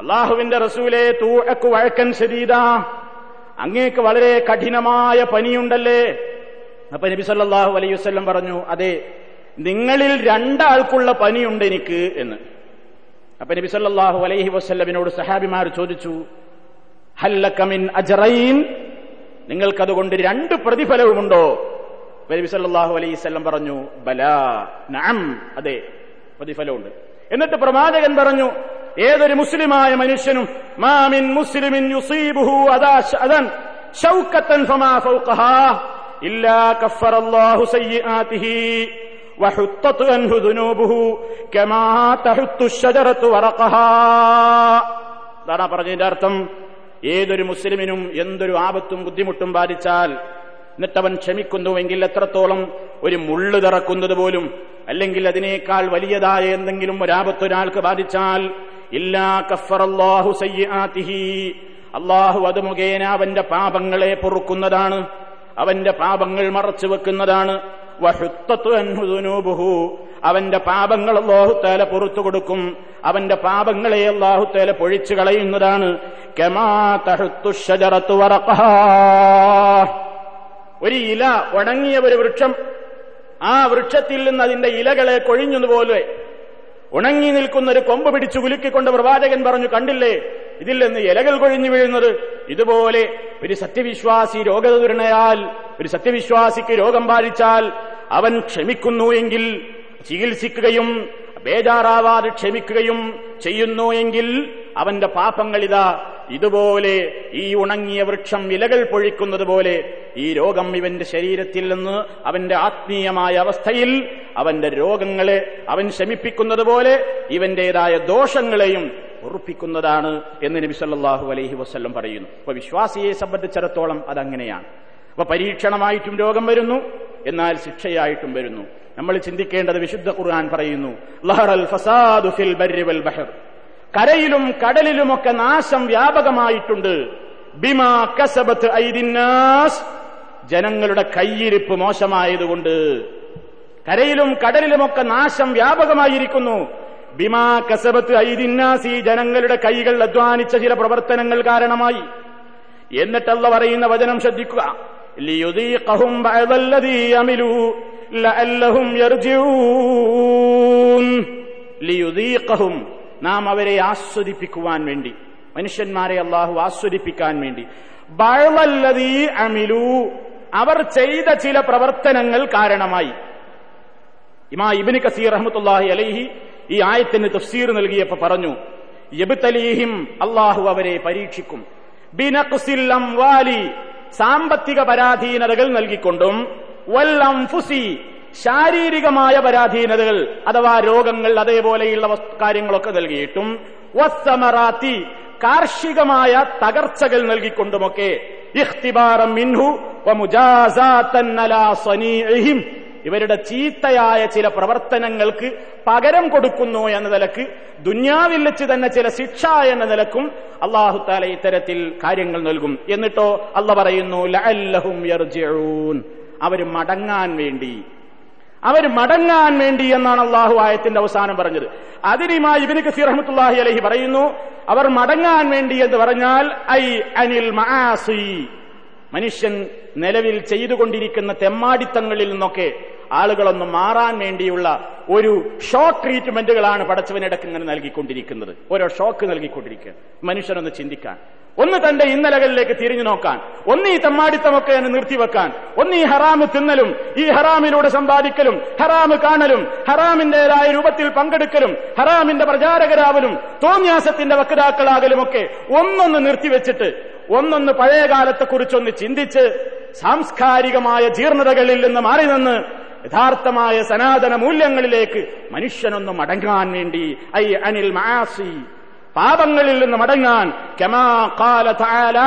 അള്ളാഹുവിന്റെ റസൂലെ തൂഴക്കു വഴക്കൻ ശരീത അങ്ങേക്ക് വളരെ കഠിനമായ പനിയുണ്ടല്ലേ? അപ്പൊ നബി സല്ലാഹു അലൈഹി വസ്ല്ലം പറഞ്ഞു അതെ നിങ്ങളിൽ രണ്ടാൾക്കുള്ള പനിയുണ്ട് എനിക്ക് എന്ന്. അപ്പൊ നബി സല്ലാഹു അലൈഹി വസ്ല്ലമിനോട് സഹാബിമാർ ചോദിച്ചു ഹല്ലക്കമിൻ അജറൈൻ? നിങ്ങൾക്കതുകൊണ്ട് രണ്ട് പ്രതിഫലവുമുണ്ടോ? നബി സല്ലാഹു അലൈഹി സ്വല്ലം പറഞ്ഞു ബലാ നാം അതെ പ്രതിഫലമുണ്ട് എന്നിട്ട് പ്രവാചകൻ പറഞ്ഞു ഏതൊരു മുസ്ലിമായ മനുഷ്യനും മാമിൻ മുസ്ലിമിൻ യുസീബുഹു അദാ അദൻ ഷൗക്കത്തൻ ഫമാ ഫൗഖഹാ ഇല്ലാ കഫറല്ലാഹു സയ്യിആതിഹി. وحطت عنه ذنوبه كما تحط الشجرة ورقها അതാണ് പറഞ്ഞതിന്റെ അർത്ഥം ഏതൊരു മുസ്ലിമിനും എന്തൊരു ആപത്തും ബുദ്ധിമുട്ടും ബാധിച്ചാൽ എന്നിട്ടവൻ ക്ഷമിക്കുന്നുവെങ്കിൽ എത്രത്തോളം ഒരു മുള്ളു തിറക്കുന്നത് പോലും അല്ലെങ്കിൽ അതിനേക്കാൾ വലിയതായ എന്തെങ്കിലും ഒരാപത്ത് ഒരാൾക്ക് ബാധിച്ചാൽ ഇല്ലാ കഫറല്ലാഹു സയ്യാതിഹി അള്ളാഹു അത് മുഖേന അവന്റെ പാപങ്ങളെ പൊറുക്കുന്നതാണ് അവന്റെ പാപങ്ങൾ മറച്ചു വെക്കുന്നതാണ് വഹുത്തത്തു അൻഹുദുനൂബുഹു അവന്റെ പാപങ്ങൾ അള്ളാഹുത്തേല പുറത്തു കൊടുക്കും. അവന്റെ പാപങ്ങളെ അള്ളാഹുത്തേല പൊഴിച്ചു കളയുന്നതാണ്. ഒരു ഇല ഉണങ്ങിയ ഒരു വൃക്ഷം. ആ വൃക്ഷത്തിൽ നിന്ന് അതിന്റെ ഇലകളെ കൊഴിഞ്ഞതുപോലെ ഉണങ്ങി നിൽക്കുന്ന ഒരു കൊമ്പ് പിടിച്ചു കുലുക്കിക്കൊണ്ട് പ്രവാചകൻ പറഞ്ഞു കണ്ടില്ലേ? ഇതിൽ നിന്ന് ഇലകൾ കൊഴിഞ്ഞു വീഴുന്നത്. ഇതുപോലെ ഒരു സത്യവിശ്വാസി രോഗതുരണയാൽ ഒരു സത്യവിശ്വാസിക്ക് രോഗം ബാധിച്ചാൽ അവൻ ക്ഷമിക്കുന്നു എങ്കിൽ ചികിത്സിക്കുകയും ബേജാറാവാതെ ക്ഷമിക്കുകയും ചെയ്യുന്നു എങ്കിൽ അവന്റെ പാപങ്ങളിതാ ഇതുപോലെ ഈ ഉണങ്ങിയ വൃക്ഷം ഇലകൾ പൊഴിക്കുന്നത് പോലെ ഈ രോഗം ഇവന്റെ ശരീരത്തിൽ നിന്ന് അവന്റെ ആത്മീയമായ അവസ്ഥയിൽ അവന്റെ രോഗങ്ങളെ അവൻ ശമിപ്പിക്കുന്നത് പോലെ ഇവന്റേതായ ദോഷങ്ങളെയും ഉറപ്പിക്കുന്നതാണ് എന്ന് നബി സല്ലല്ലാഹു അലൈഹി വസല്ലം പറയുന്നു. അപ്പൊ വിശ്വാസിയെ സംബന്ധിച്ചിടത്തോളം അതങ്ങനെയാണ്. അപ്പൊ പരീക്ഷണമായിട്ടും രോഗം വരുന്നു എന്നാൽ ശിക്ഷയായിട്ടും വരുന്നു. നമ്മൾ ചിന്തിക്കേണ്ടത് വിശുദ്ധ ഖുർആൻ പറയുന്നു ഫസാദു ഫിൽ ബർരി ബഹർ. കരയിലും കടലിലുമൊക്കെ നാശം വ്യാപകമായിട്ടുണ്ട്. ബിമാ കസബത്ത് ജനങ്ങളുടെ കയ്യിരിപ്പ് മോശമായതുകൊണ്ട് കരയിലും കടലിലുമൊക്കെ നാശം വ്യാപകമായിരിക്കുന്നു. ബിമാ കസബത്ത് ഐദിന്നാസ് ഈ ജനങ്ങളുടെ കൈകൾ അധ്വാനിച്ച ചില പ്രവർത്തനങ്ങൾ കാരണമായി. എന്നിട്ടല്ല പറയുന്ന വചനം ശ്രദ്ധിക്കുക. ലിയുദീഖഹും നാം അവരെ ആസ്വദിപ്പിക്കുവാൻ വേണ്ടി മനുഷ്യന്മാരെ അള്ളാഹു ആസ്വദിപ്പിക്കാൻ വേണ്ടി. ബഴവല്ലതീ അമിലു. അവർ ചെയ്ത ചില പ്രവർത്തനങ്ങൾ കാരണമായി. ഇമാ ഇബിന് കസീർ റഹ്മത്തുല്ലാഹി അലൈഹി ഈ ആയത്തിന് തഫ്സീർ നൽകിയപ്പോ പറഞ്ഞു യബ്തലീഹിം അള്ളാഹു അവരെ പരീക്ഷിക്കും. ബിനഖ്സിൽ അംവാലി സാമ്പത്തിക പരാധീനതകൾ നൽകിക്കൊണ്ടും വല്ലംഫുസി ശാരീരികമായ പരാധീനതകൾ അഥവാ രോഗങ്ങൾ അതേപോലെയുള്ള കാര്യങ്ങളൊക്കെ നൽകിയിട്ടും വസ്സമറാത്തി കാർഷികമായ തകർച്ചകൾ നൽകിക്കൊണ്ടുമൊക്കെ ഇഖ്തിബാറം മിൻഹു സനീഇഹിം. ഇവരുടെ ചീത്തയായ ചില പ്രവർത്തനങ്ങൾക്ക് പകരം കൊടുക്കുന്നു എന്ന നിലയ്ക്ക് ദുന്യാവിൽ വെച്ച് തന്നെ ചില ശിക്ഷ എന്ന നിലക്കും അള്ളാഹു താല ഇത്തരത്തിൽ കാര്യങ്ങൾ നൽകും. എന്നിട്ടോ അല്ല പറയുന്നു ലഅല്ലഹും യർജിഊൻ. അവർ മടങ്ങാൻ വേണ്ടി. അവർ മടങ്ങാൻ വേണ്ടി എന്നാണ് അള്ളാഹു ആയത്തിന്റെ അവസാനം പറഞ്ഞത്. അതിനുമായി ഇബിന് കസീർ അഹമ്മത്തുല്ലാഹി അലഹി പറയുന്നു അവർ മടങ്ങാൻ വേണ്ടി എന്ന് പറഞ്ഞാൽ ഐ അനിൽ മനുഷ്യൻ നിലവിൽ ചെയ്തുകൊണ്ടിരിക്കുന്ന തെമ്മാടിത്തങ്ങളിൽ നിന്നൊക്കെ ആളുകളൊന്ന് മാറാൻ വേണ്ടിയുള്ള ഒരു ഷോക്ക് ട്രീറ്റ്മെന്റുകളാണ് പടച്ചവനിടക്ക് ഇങ്ങനെ നൽകിക്കൊണ്ടിരിക്കുന്നത്. ഓരോ ഷോക്ക് നൽകിക്കൊണ്ടിരിക്കുക. മനുഷ്യനൊന്ന് ചിന്തിക്കാൻ. ഒന്ന് തന്റെ ഇന്നലകളിലേക്ക് തിരിഞ്ഞു നോക്കാൻ. ഒന്ന് ഈ തമ്മാടിത്തമൊക്കെ നിർത്തിവെക്കാൻ. ഒന്ന് ഈ ഹറാമ് തിന്നലും ഈ ഹറാമിലൂടെ സമ്പാദിക്കലും ഹറാമ് കാണലും ഹറാമിന്റേതായ രൂപത്തിൽ പങ്കെടുക്കലും ഹറാമിന്റെ പ്രചാരകരാവലും തോന്യാസത്തിന്റെ വക്താക്കളാകലും ഒക്കെ ഒന്നൊന്ന് നിർത്തിവെച്ചിട്ട് ഒന്നൊന്ന് പഴയ കാലത്തെക്കുറിച്ചൊന്ന് ചിന്തിച്ച് സാംസ്കാരികമായ ജീർണതകളിൽ നിന്ന് മാറി നിന്ന് യഥാർത്ഥമായ സനാതന മൂല്യങ്ങളിലേക്ക് മനുഷ്യനൊന്ന് മടങ്ങാൻ വേണ്ടി ഐ അനിൽ മാസി പാപങ്ങളിൽ നിന്ന് മടങ്ങാൻ കമാ കാല താല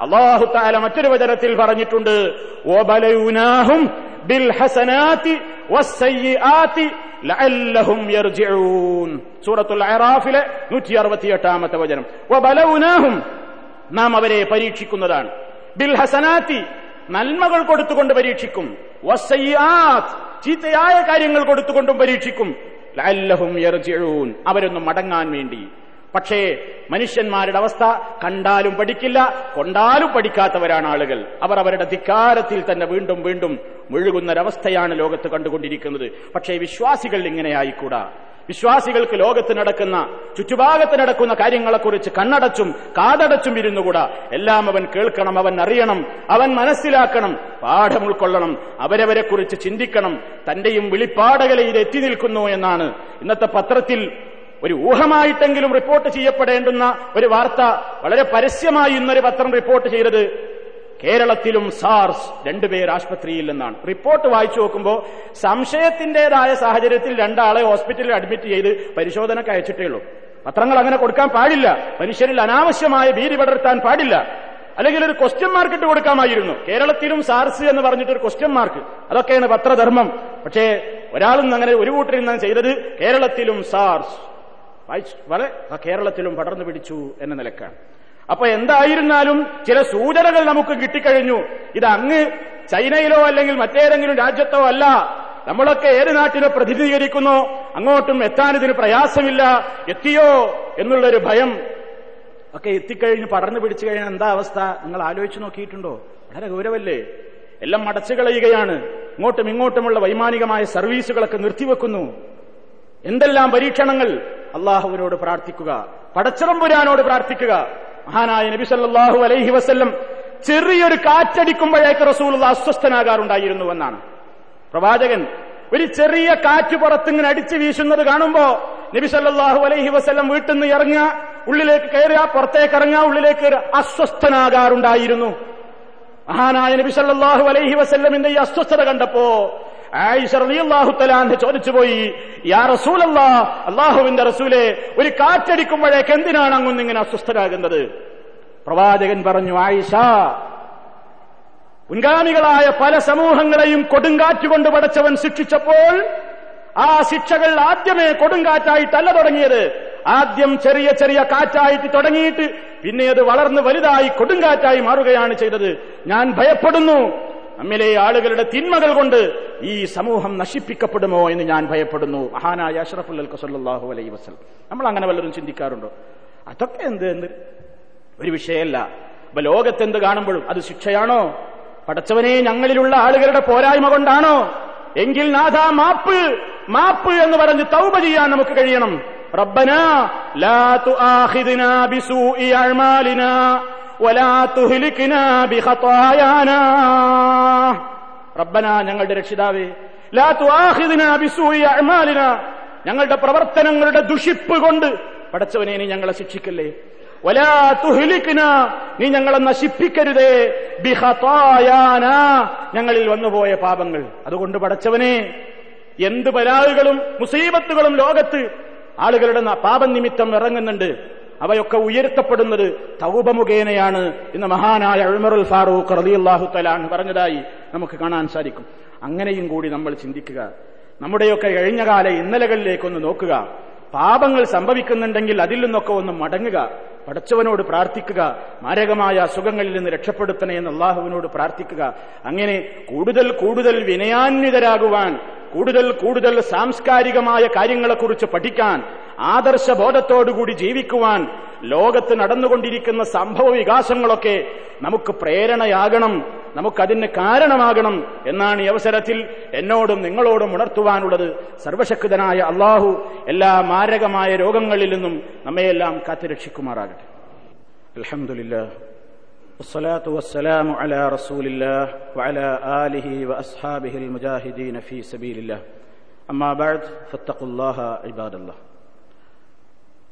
അള്ളാഹു താല മറ്റൊരു വചനത്തിൽ പറഞ്ഞിട്ടുണ്ട് ഓബലയുനാഹും ബിൽ ഹസനാതി വസ്സയ്യിആതി ലഅല്ലഹും യർജിഊൻ. നൂറ്റി അറുപത്തിയെട്ടാമത്തെ വചനം. വബലൗനാഹും നാം അവരെ പരീക്ഷിക്കുന്നതാണ്. ബിൽ ഹസനാത്തി നന്മകൾ കൊടുത്തുകൊണ്ട് പരീക്ഷിക്കും. ചീത്തയായ കാര്യങ്ങൾ കൊടുത്തുകൊണ്ടും പരീക്ഷിക്കും. ലഅല്ലഹും യർജിഊൻ അവരൊന്നും മടങ്ങാൻ വേണ്ടി. പക്ഷേ മനുഷ്യന്മാരുടെ അവസ്ഥ കണ്ടാലും പഠിക്കില്ല കൊണ്ടാലും പഠിക്കാത്തവരാണ് ആളുകൾ. അവർ അവരുടെ ധിക്കാരത്തിൽ തന്നെ വീണ്ടും വീണ്ടും മുഴുകുന്നൊരവസ്ഥയാണ് ലോകത്ത് കണ്ടുകൊണ്ടിരിക്കുന്നത്. പക്ഷേ വിശ്വാസികൾ ഇങ്ങനെയായിക്കൂടാ. വിശ്വാസികൾക്ക് ലോകത്ത് നടക്കുന്ന ചുറ്റുഭാഗത്ത് നടക്കുന്ന കാര്യങ്ങളെക്കുറിച്ച് കണ്ണടച്ചും കാതടച്ചും ഇരുന്നുകൂടാ. എല്ലാം അവൻ കേൾക്കണം അവൻ അറിയണം അവൻ മനസ്സിലാക്കണം പാഠം ഉൾക്കൊള്ളണം അവരവരെ കുറിച്ച് ചിന്തിക്കണം തന്റെയും വിളിപ്പാടകലയിൽ എത്തി നിൽക്കുന്നു എന്നാണ്. ഇന്നത്തെ പത്രത്തിൽ ഒരു ഊഹമായിട്ടെങ്കിലും റിപ്പോർട്ട് ചെയ്യപ്പെടേണ്ടുന്ന ഒരു വാർത്ത വളരെ പരസ്യമായി ഇന്നൊരു പത്രം റിപ്പോർട്ട് ചെയ്തത് കേരളത്തിലും സാർസ് രണ്ടുപേർ ആശുപത്രിയിൽ നിന്നാണ്. റിപ്പോർട്ട് വായിച്ചു നോക്കുമ്പോൾ സംശയത്തിന്റേതായ സാഹചര്യത്തിൽ രണ്ടാളെ ഹോസ്പിറ്റലിൽ അഡ്മിറ്റ് ചെയ്ത് പരിശോധനക്ക് അയച്ചിട്ടേ ഉള്ളൂ. പത്രങ്ങൾ അങ്ങനെ കൊടുക്കാൻ പാടില്ല. മനുഷ്യരിൽ അനാവശ്യമായ ഭീതി പടർത്താൻ പാടില്ല. അല്ലെങ്കിൽ ഒരു ക്വസ്റ്റ്യൻ മാർക്ക് ഇട്ട് കൊടുക്കാമായിരുന്നു. കേരളത്തിലും സാർസ് എന്ന് പറഞ്ഞിട്ട് ഒരു ക്വസ്റ്റ്യൻ മാർക്ക് അതൊക്കെയാണ് പത്രധർമ്മം. പക്ഷേ ഒരാളും അങ്ങനെ ഒരു കൂട്ടരിൽ നിന്നാണ് ചെയ്തത്. കേരളത്തിലും സാർസ് കേരളത്തിലും പടർന്നു പിടിച്ചു എന്ന നിലക്കാണ്. അപ്പൊ എന്തായിരുന്നാലും ചില സൂചനകൾ നമുക്ക് കിട്ടിക്കഴിഞ്ഞു. ഇത് അങ്ങ് ചൈനയിലോ അല്ലെങ്കിൽ മറ്റേതെങ്കിലും രാജ്യത്തോ അല്ല. നമ്മളൊക്കെ ഏത് നാട്ടിലോ പ്രതിനിധീകരിക്കുന്നു? അങ്ങോട്ടും എത്താൻ ഇതിന് പ്രയാസമില്ല. എത്തിയോ എന്നുള്ളൊരു ഭയം ഒക്കെ എത്തിക്കഴിഞ്ഞ് പടർന്നു പിടിച്ചു കഴിഞ്ഞാൽ എന്താ അവസ്ഥ? നിങ്ങൾ ആലോചിച്ചു നോക്കിയിട്ടുണ്ടോ? വളരെ ഗൗരവല്ലേ? എല്ലാം അടച്ചു കളയുകയാണ്. ഇങ്ങോട്ടും ഇങ്ങോട്ടുമുള്ള വൈമാനികമായ സർവീസുകളൊക്കെ നിർത്തിവെക്കുന്നു. എന്തെല്ലാം പരീക്ഷണങ്ങൾ? അള്ളാഹുവിനോട് പ്രാർത്ഥിക്കുക. പടച്ചറമ്പുരാനോട് പ്രാർത്ഥിക്കുക. മഹാനായ നബി സല്ലാഹു അലൈഹി വസ്ല്ലം ചെറിയൊരു കാറ്റടിക്കുമ്പോഴേക്ക് റസൂൽ അസ്വസ്ഥനാകാറുണ്ടായിരുന്നു എന്നാണ് പ്രവാചകൻ ഒരു ചെറിയ കാറ്റ് പുറത്തിങ്ങനെ അടിച്ചു വീശുന്നത് കാണുമ്പോ നബി സല്ലല്ലാഹു അലൈഹി വസല്ലം വീട്ടിൽ നിന്ന് ഇറങ്ങുക ഉള്ളിലേക്ക് കയറുക പുറത്തേക്ക് ഇറങ്ങുക ഉള്ളിലേക്ക് അസ്വസ്ഥനാകാറുണ്ടായിരുന്നു. മഹാനായ നബി സല്ലല്ലാഹു അലൈഹി വസ്ല്ലമിന്റെ ഈ അസ്വസ്ഥത കണ്ടപ്പോ ചോദിച്ചു പോയി യാ അള്ളാഹുവിന്റെ റസൂലെ ഒരു കാറ്റടിക്കുമ്പോഴേക്ക് എന്തിനാണ് അങ്ങൊന്ന് ഇങ്ങനെ അസ്വസ്ഥരാകുന്നത്? പ്രവാചകൻ പറഞ്ഞു ആയിഷ മുൻഗാമികളായ പല സമൂഹങ്ങളെയും കൊടുങ്കാറ്റുകൊണ്ട് പടച്ചവൻ ശിക്ഷിച്ചപ്പോൾ ആ ശിക്ഷകൾ ആദ്യമേ കൊടുങ്കാറ്റായിട്ടല്ല തുടങ്ങിയത്. ആദ്യം ചെറിയ ചെറിയ കാറ്റായിട്ട് തുടങ്ങിയിട്ട് പിന്നെ അത് വളർന്ന് വലുതായി കൊടുങ്കാറ്റായി മാറുകയാണ് ചെയ്തത്. ഞാൻ ഭയപ്പെടുന്നു. നമ്മിലെ ആളുകളുടെ തിന്മകൾ കൊണ്ട് ഈ സമൂഹം നശിപ്പിക്കപ്പെടുമോ എന്ന് ഞാൻ ഭയപ്പെടുന്നു. മഹാനായ അഷറഫുൽ അൽക്കസല്ലാഹു അലൈ വസ്ലം നമ്മൾ അങ്ങനെ വല്ലതും ചിന്തിക്കാറുണ്ടോ? അതൊക്കെ എന്ത് എന്ത് ഒരു വിഷയമല്ല. അപ്പൊ ലോകത്തെന്ത് കാണുമ്പോഴും അത് ശിക്ഷയാണോ? പടച്ചവനെ ഞങ്ങളിലുള്ള ആളുകളുടെ പോരായ്മ കൊണ്ടാണോ? എങ്കിൽ നാഥ മാപ്പ് മാപ്പ് എന്ന് പറഞ്ഞ് തൗബ ചെയ്യാൻ നമുക്ക് കഴിയണം. റബ്ബന ലാ തുആഖിദ്നാ ബിസൂഇ അഅ്മാലിനാ. റബ്ബന ഞങ്ങളുടെ രക്ഷിതാവേ ഞങ്ങളുടെ പ്രവർത്തനങ്ങളുടെ ദുഷിപ്പ് കൊണ്ട് പടച്ചവനെ നീ ഞങ്ങളെ ശിക്ഷിക്കല്ലേ? വലാ തുഹിലിക്കിന നീ ഞങ്ങളെ നശിപ്പിക്കരുതേ. ബിഹതായാന ഞങ്ങളിൽ വന്നുപോയ പാപങ്ങൾ. അതുകൊണ്ട് പടച്ചവനെ എന്ത് ബലാളുകളും മുസീബത്തുകളും ലോകത്ത് ആളുകളുടെ പാപം നിമിത്തം ഇറങ്ങുന്നുണ്ട്. അവയൊക്കെ ഉയർത്തപ്പെടുന്നത് തൗബ മുഖേനയാണ് ഇന്ന് മഹാനായ അഴുമറുൽ ഫാറൂഖ് റളിയല്ലാഹു തലാൻ പറഞ്ഞതായി നമുക്ക് കാണാൻ സാധിക്കും. അങ്ങനെയും കൂടി നമ്മൾ ചിന്തിക്കുക. നമ്മുടെയൊക്കെ കഴിഞ്ഞകാല ഇന്നലകളിലേക്കൊന്ന് നോക്കുക. പാപങ്ങൾ സംഭവിക്കുന്നുണ്ടെങ്കിൽ അതിൽ നിന്നൊക്കെ ഒന്ന് മടങ്ങുക. പഠിച്ചവനോട് പ്രാർത്ഥിക്കുക. മാരകമായ അസുഖങ്ങളിൽ നിന്ന് രക്ഷപ്പെടുത്തണേ എന്ന് അള്ളാഹുവിനോട് പ്രാർത്ഥിക്കുക. അങ്ങനെ കൂടുതൽ കൂടുതൽ വിനയാന്വിതരാകുവാൻ കൂടുതൽ കൂടുതൽ സാംസ്കാരികമായ കാര്യങ്ങളെക്കുറിച്ച് പഠിക്കാൻ ആദർശബോധത്തോടുകൂടി ജീവിക്കുവാൻ ലോകത്ത് നടന്നുകൊണ്ടിരിക്കുന്ന സംഭവ വികാസങ്ങളൊക്കെ നമുക്ക് പ്രേരണയാകണം നമുക്കതിന് കാരണമാകണം എന്നാണ് ഈ അവസരത്തിൽ എന്നോടും നിങ്ങളോടും ഉണർത്തുവാനുള്ളത് സർവശക്തനായ അള്ളാഹു എല്ലാ മാരകമായ രോഗങ്ങളിൽ നിന്നും നമ്മയെല്ലാം കാത്തുരക്ഷിക്കുമാറാകട്ടെ അലഹമുല്ല والصلاة والسلام على رسول الله وعلى آله وأصحابه المجاهدين في سبيل الله أما بعد فاتقوا الله عباد الله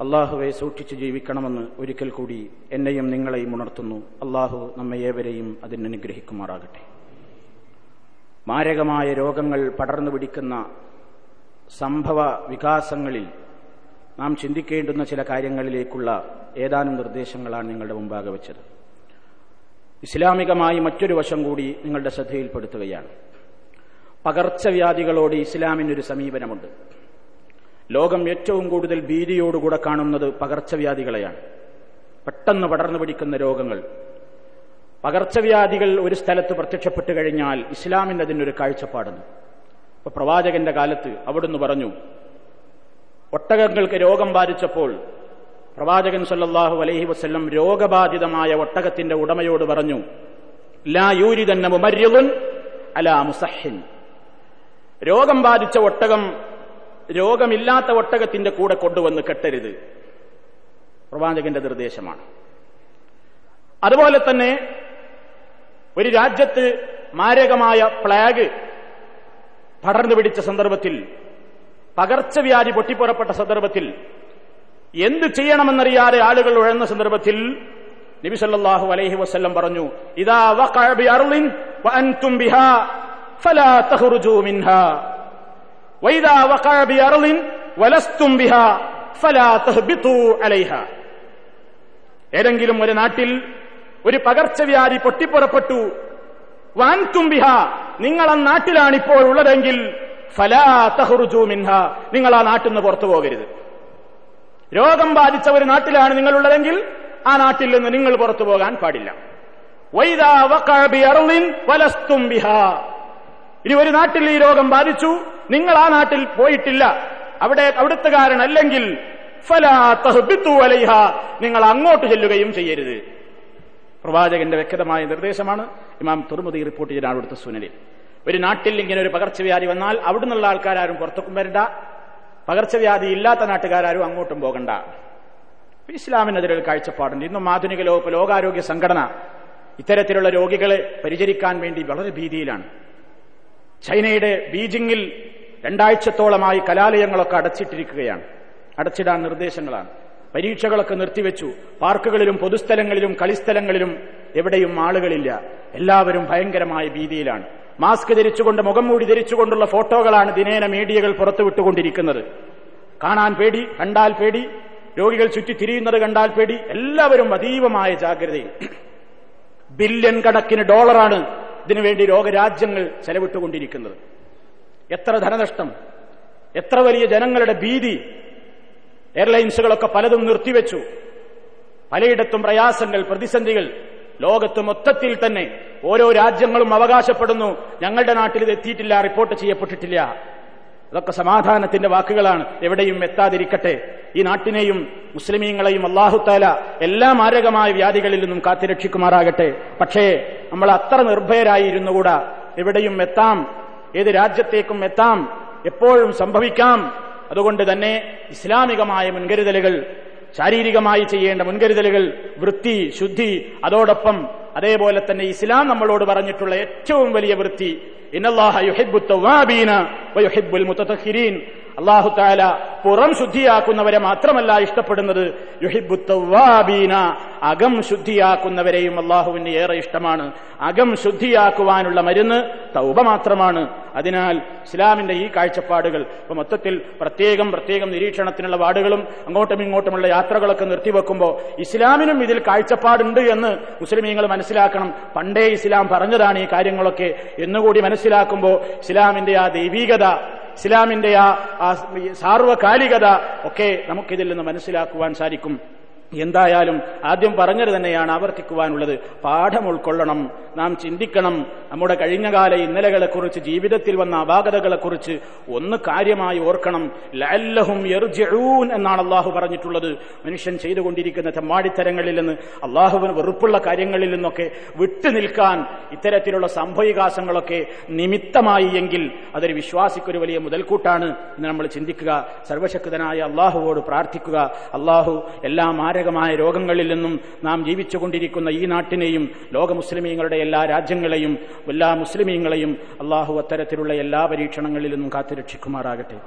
അള്ളാഹുവെ സൂക്ഷിച്ച് ജീവിക്കണമെന്ന് ഒരിക്കൽ കൂടി എന്നെയും നിങ്ങളെയും ഉണർത്തുന്നു. അള്ളാഹു നമ്മെ ഏവരെയും അതിനനുഗ്രഹിക്കുമാറാകട്ടെ. മാരകമായ രോഗങ്ങൾ പടർന്നു പിടിക്കുന്ന സംഭവ വികാസങ്ങളിൽ നാം ചിന്തിക്കേണ്ടുന്ന ചില കാര്യങ്ങളിലേക്കുള്ള ഏതാനും നിർദ്ദേശങ്ങളാണ് നിങ്ങളുടെ മുമ്പാകെ വെച്ചത്. ഇസ്ലാമികമായി മറ്റൊരു വശം കൂടി നിങ്ങളുടെ ശ്രദ്ധയിൽപ്പെടുത്തുകയാണ്. പകർച്ചവ്യാധികളോട് ഇസ്ലാമിനൊരു സമീപനമുണ്ട്. ലോകം ഏറ്റവും കൂടുതൽ ഭീതിയോടുകൂടെ കാണുന്നത് പകർച്ചവ്യാധികളെയാണ്. പെട്ടെന്ന് പടർന്നു പിടിക്കുന്ന രോഗങ്ങൾ. പകർച്ചവ്യാധികൾ ഒരു സ്ഥലത്ത് പ്രത്യക്ഷപ്പെട്ടു കഴിഞ്ഞാൽ ഇസ്ലാമിന് അതിനൊരു കാഴ്ചപ്പാടുണ്ട്. ഇപ്പൊ പ്രവാചകന്റെ കാലത്ത് അവിടുന്ന് പറഞ്ഞു ഒട്ടകങ്ങൾക്ക് രോഗം ബാധിച്ചപ്പോൾ പ്രവാചകൻ സല്ലാഹു അലൈഹി വസ്ല്ലം രോഗബാധിതമായ ഒട്ടകത്തിന്റെ ഉടമയോട് പറഞ്ഞു ലാ യൂരിതന്ന മുമര്യതുൻ അല മുസഹിൻ. രോഗം ബാധിച്ച ഒട്ടകം രോഗമില്ലാത്ത ഒട്ടകത്തിന്റെ കൂടെ കൊണ്ടുവന്ന് കെട്ടരുത്. പ്രവാചകന്റെ നിർദ്ദേശമാണ്. അതുപോലെ തന്നെ ഒരു രാജ്യത്ത് മാരകമായ പ്ലാഗ് പടർന്നു പിടിച്ച സന്ദർഭത്തിൽ പകർച്ചവ്യാധി പൊട്ടിപ്പുറപ്പെട്ട സന്ദർഭത്തിൽ എന്ത് ചെയ്യണമെന്നറിയാതെ ആളുകൾ ഉഴന്ന സന്ദർഭത്തിൽ നബി സല്ലല്ലാഹു അലൈഹി വസല്ലം പറഞ്ഞു ഇദാ വഖഅ ബി അർളിൻ വഅൻതും ബിഹാ ഫലാ തഖ്റുജൂ മിൻഹാ. ഏതെങ്കിലും ഒരു നാട്ടിൽ ഒരു പകർച്ചവ്യാധി പൊട്ടിപ്പുറപ്പെട്ടു. വാൻതുംബിഹ നിങ്ങൾ ആ നാട്ടിലാണ് ഇപ്പോൾ ഉള്ളതെങ്കിൽ നിങ്ങൾ ആ നാട്ടിൽ നിന്ന് പുറത്തു പോകരുത്. രോഗം ബാധിച്ച ഒരു നാട്ടിലാണ് നിങ്ങളുള്ളതെങ്കിൽ ആ നാട്ടിൽ നിന്ന് നിങ്ങൾ പുറത്തു പോകാൻ പാടില്ല. ഇനി ഒരു നാട്ടിൽ ഈ രോഗം ബാധിച്ചു നിങ്ങൾ ആ നാട്ടിൽ പോയിട്ടില്ല. അവിടെ തഹ്ബിതു അലൈഹ നിങ്ങൾ അങ്ങോട്ട് ചെല്ലുകയും ചെയ്യരുത്. പ്രവാചകന്റെ വ്യക്തമായ നിർദ്ദേശമാണ്. ഇമാം തുറമുദി റിപ്പോർട്ട് ചെയ്ത അവിടുത്തെ സുനലിൽ ഒരു നാട്ടിൽ ഇങ്ങനെ ഒരു പകർച്ചവ്യാധി വന്നാൽ അവിടുന്നുള്ള ആൾക്കാരും പുറത്തേക്കും വരണ്ട. പകർച്ചവ്യാധി ഇല്ലാത്ത നാട്ടുകാരും അങ്ങോട്ടും പോകണ്ട. ഇസ്ലാമിനെതിരെ കാഴ്ചപ്പാടുണ്ട്. ഇന്നും ആധുനിക ലോക ലോകാരോഗ്യ സംഘടന ഇത്തരത്തിലുള്ള രോഗികളെ പരിചരിക്കാൻ വേണ്ടി വളരെ ഭീതിയിലാണ്. ചൈനയുടെ ബീജിംഗിൽ രണ്ടാഴ്ചത്തോളമായി കലാലയങ്ങളൊക്കെ അടച്ചിട്ടിരിക്കുകയാണ്. അടച്ചിടാൻ നിർദ്ദേശങ്ങളാണ്. പരീക്ഷകളൊക്കെ നിർത്തിവെച്ചു. പാർക്കുകളിലും പൊതുസ്ഥലങ്ങളിലും കളിസ്ഥലങ്ങളിലും എവിടെയും ആളുകളില്ല. എല്ലാവരും ഭയങ്കരമായ ഭീതിയിലാണ്. മാസ്ക് ധരിച്ചുകൊണ്ട് മുഖം മൂടി ധരിച്ചുകൊണ്ടുള്ള ഫോട്ടോകളാണ് ദിനേന മീഡിയകൾ പുറത്തുവിട്ടുകൊണ്ടിരിക്കുന്നത്. കാണാൻ പേടി കണ്ടാൽ പേടി. രോഗികൾ ചുറ്റി തിരിയുന്നത് കണ്ടാൽ പേടി. എല്ലാവരും അതീവമായ ജാഗ്രതയിൽ. ബില്യൺ കണക്കിന് ഡോളറാണ് ഇതിനുവേണ്ടി രോഗരാജ്യങ്ങൾ ചെലവിട്ടുകൊണ്ടിരിക്കുന്നത്. എത്ര ധനനഷ്ടം എത്ര വലിയ ജനങ്ങളുടെ ഭീതി എയർലൈൻസുകളൊക്കെ പലതും നിർത്തിവെച്ചു. പലയിടത്തും പ്രയാസങ്ങൾ പ്രതിസന്ധികൾ ലോകത്ത് മൊത്തത്തിൽ തന്നെ ഓരോ രാജ്യങ്ങളും അവകാശപ്പെടുന്നു. ഞങ്ങളുടെ നാട്ടിൽ ഇത് എത്തിയിട്ടില്ല റിപ്പോർട്ട് ചെയ്യപ്പെട്ടിട്ടില്ല. അതൊക്കെ സമാധാനത്തിന്റെ വാക്കുകളാണ്. എവിടെയും എത്താതിരിക്കട്ടെ. ഈ നാട്ടിനെയും മുസ്ലിമീങ്ങളെയും അള്ളാഹുത്താല എല്ലാ മാരകമായ വ്യാധികളിൽ നിന്നും കാത്തിരക്ഷിക്കുമാറാകട്ടെ. പക്ഷേ നമ്മൾ അത്ര നിർഭയരായിരുന്നുകൂടാ. എവിടെയും എത്താം ഏത് രാജ്യത്തേക്കും എത്താം എപ്പോഴും സംഭവിക്കാം. അതുകൊണ്ട് തന്നെ ഇസ്ലാമികമായ മുൻകരുതലുകൾ ശാരീരികമായി ചെയ്യേണ്ട മുൻകരുതലുകൾ വൃത്തി ശുദ്ധി അതോടൊപ്പം അതേപോലെ തന്നെ ഇസ്ലാം നമ്മളോട് പറഞ്ഞിട്ടുള്ള ഏറ്റവും വലിയ വൃത്തി അള്ളാഹു താല പുറം ശുദ്ധിയാക്കുന്നവരെ മാത്രമല്ല ഇഷ്ടപ്പെടുന്നത് യുഹിബ്ബു തവ്വാബീന അകം ശുദ്ധിയാക്കുന്നവരെയും അള്ളാഹുവിന് ഏറെ ഇഷ്ടമാണ്. അകം ശുദ്ധിയാക്കുവാനുള്ള മരുന്ന് തൗബ മാത്രമാണ്. അതിനാൽ ഇസ്ലാമിന്റെ ഈ കാഴ്ചപ്പാടുകൾ ഇപ്പൊ മൊത്തത്തിൽ പ്രത്യേകം പ്രത്യേകം നിരീക്ഷണത്തിനുള്ള വാർഡുകളും അങ്ങോട്ടും ഇങ്ങോട്ടുമുള്ള യാത്രകളൊക്കെ നിർത്തിവെക്കുമ്പോൾ ഇസ്ലാമിനും ഇതിൽ കാഴ്ചപ്പാടുണ്ട് എന്ന് മുസ്ലിമീങ്ങൾ മനസ്സിലാക്കണം. പണ്ടേ ഇസ്ലാം പറഞ്ഞതാണ് ഈ കാര്യങ്ങളൊക്കെ എന്നുകൂടി മനസ്സിലാക്കുമ്പോൾ ഇസ്ലാമിന്റെ ആ ദൈവീകത ഇസ്ലാമിന്റെ ആ സാർവകാലികത ഒക്കെ നമുക്കിതിൽ നിന്ന് മനസ്സിലാക്കുവാൻ സാധിക്കും. എന്തായാലും ആദ്യം പറഞ്ഞത് തന്നെയാണ് ആവർത്തിക്കുവാനുള്ളത്. പാഠം ഉൾക്കൊള്ളണം. നാം ചിന്തിക്കണം. നമ്മുടെ കഴിഞ്ഞകാല ഇന്നലകളെക്കുറിച്ച് ജീവിതത്തിൽ വന്ന അപാകതകളെക്കുറിച്ച് ഒന്ന് കാര്യമായി ഓർക്കണം. ലല്ലഹും യർജിഊൻ എന്നാണ് അള്ളാഹു പറഞ്ഞിട്ടുള്ളത്. മനുഷ്യൻ ചെയ്തുകൊണ്ടിരിക്കുന്ന ചെമ്മാടിത്തരങ്ങളിൽ നിന്ന് അള്ളാഹുവിന് വെറുപ്പുള്ള കാര്യങ്ങളിൽ നിന്നൊക്കെ വിട്ടു നിൽക്കാൻ ഇത്തരത്തിലുള്ള സംഭവികാസങ്ങളൊക്കെ നിമിത്തമായി എങ്കിൽ അതൊരു വിശ്വാസിക്കൊരു വലിയ മുതൽക്കൂട്ടാണ് എന്ന് നമ്മൾ ചിന്തിക്കുക. സർവശക്തനായ അള്ളാഹുവോട് പ്രാർത്ഥിക്കുക. അള്ളാഹു എല്ലാ മാരകമായ രോഗങ്ങളിൽ നിന്നും നാം ജീവിച്ചുകൊണ്ടിരിക്കുന്ന ഈ നാട്ടിനെയും ലോക മുസ്ലിമീങ്ങളുടെ എല്ലാ രാജ്യങ്ങളെയും എല്ലാ മുസ്ലിമീങ്ങളെയും അള്ളാഹു അത്തരത്തിലുള്ള എല്ലാ പരീക്ഷണങ്ങളിൽ നിന്നും കാത്തുരക്ഷിക്കുമാറാകട്ടെ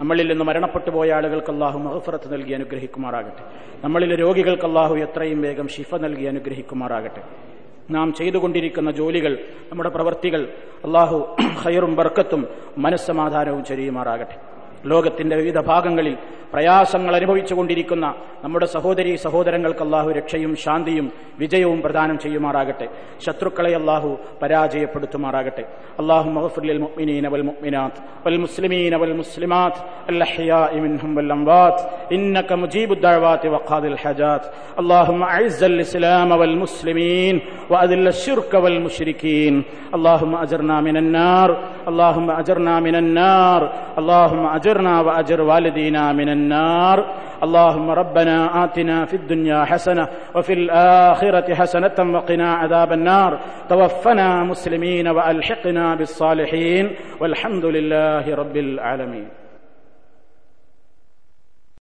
നമ്മളിൽ നിന്ന് മരണപ്പെട്ടു പോയ ആളുകൾക്ക് അള്ളാഹു മഹഫറത്ത് നൽകി അനുഗ്രഹിക്കുമാറാകട്ടെ. നമ്മളിലെ രോഗികൾക്ക് അള്ളാഹു എത്രയും വേഗം ഷിഫ നൽകി അനുഗ്രഹിക്കുമാറാകട്ടെ. നാം ചെയ്തുകൊണ്ടിരിക്കുന്ന ജോലികൾ നമ്മുടെ പ്രവർത്തികൾ അള്ളാഹു ഹയറും ബർക്കത്തും മനസ്സമാധാനവും ചൊരിയുമാറാകട്ടെ. ലോകത്തിന്റെ വിവിധ ഭാഗങ്ങളിൽ പ്രയാസങ്ങൾ അനുഭവിച്ചുകൊണ്ടിരിക്കുന്ന നമ്മുടെ സഹോദരി സഹോദരങ്ങൾക്ക് അള്ളാഹു രക്ഷയും ശാന്തിയും വിജയവും പ്രദാനം ചെയ്യുമാറാകട്ടെ ശത്രുക്കളെ അള്ളാഹു പരാജയപ്പെടുത്തുമാറാകട്ടെ അള്ളാഹു മഹഫുലിൽ മുഅ്മിനീന വൽ മുഅ്മിനാത്ത് വൽ മുസ്ലിമീന വൽ മുസ്ലിമാത്ത് الأحياء منهم والأموات إنك مجيب الدعوات وقاضي الحاجات اللهم أعز الإسلام والمسلمين وأذل الشرك والمشركين اللهم أجرنا من النار اللهم أجرنا من النار اللهم أجرنا وأجر والدينا من النار. اللهم ربنا آتنا في الدنيا حسنة وفي الآخرة حسنة وقنا عذاب النار. توفنا مسلمين وألحقنا بالصالحين. والحمد لله رب العالمين.